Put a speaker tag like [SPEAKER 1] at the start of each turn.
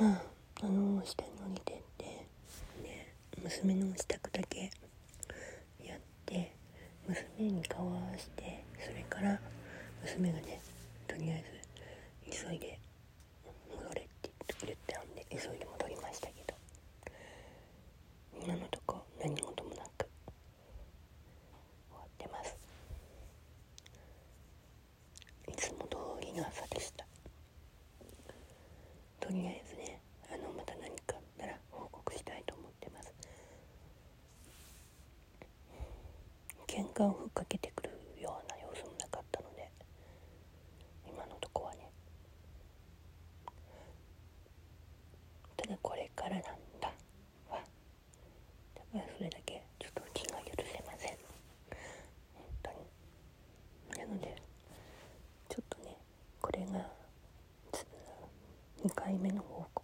[SPEAKER 1] まああの下に降りてってで娘の支度だけやって娘に顔を合わせてそれから娘がねとりあえず急いで戻れって言ったんで急いで戻りましたけど今のとこ何事もなく終わってます。いつも通りの朝喧嘩をふっかけてくるような様子もなかったので今のとこはね。ただこれからなんだはだからそれだけちょっと気が許せません。本当に。なのでちょっとねこれが2回目の方告